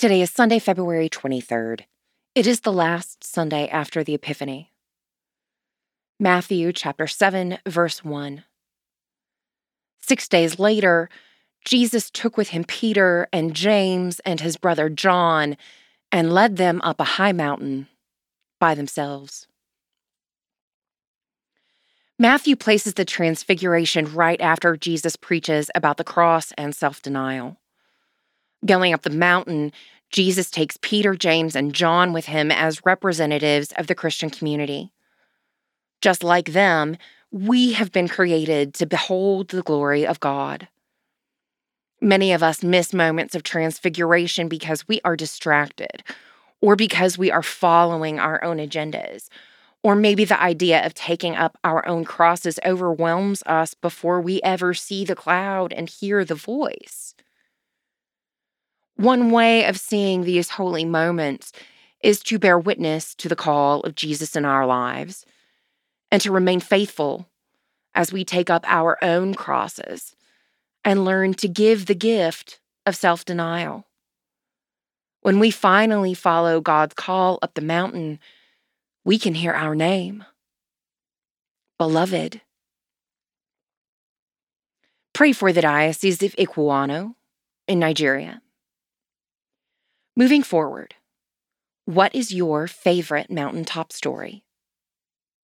Today is Sunday, February 23rd. It is the last Sunday after the Epiphany. Matthew chapter 7, verse 1. Six days later, Jesus took with him Peter and James and his brother John and led them up a high mountain by themselves. Matthew places the transfiguration right after Jesus preaches about the cross and self denial. Going up the mountain, Jesus takes Peter, James, and John with him as representatives of the Christian community. Just like them, we have been created to behold the glory of God. Many of us miss moments of transfiguration because we are distracted, or because we are following our own agendas, or maybe the idea of taking up our own crosses overwhelms us before we ever see the cloud and hear the voice. One way of seeing these holy moments is to bear witness to the call of Jesus in our lives and to remain faithful as we take up our own crosses and learn to give the gift of self denial. When we finally follow God's call up the mountain, we can hear our name Beloved. Pray for the Diocese of Ikwuano in Nigeria. Moving forward, what is your favorite mountaintop story?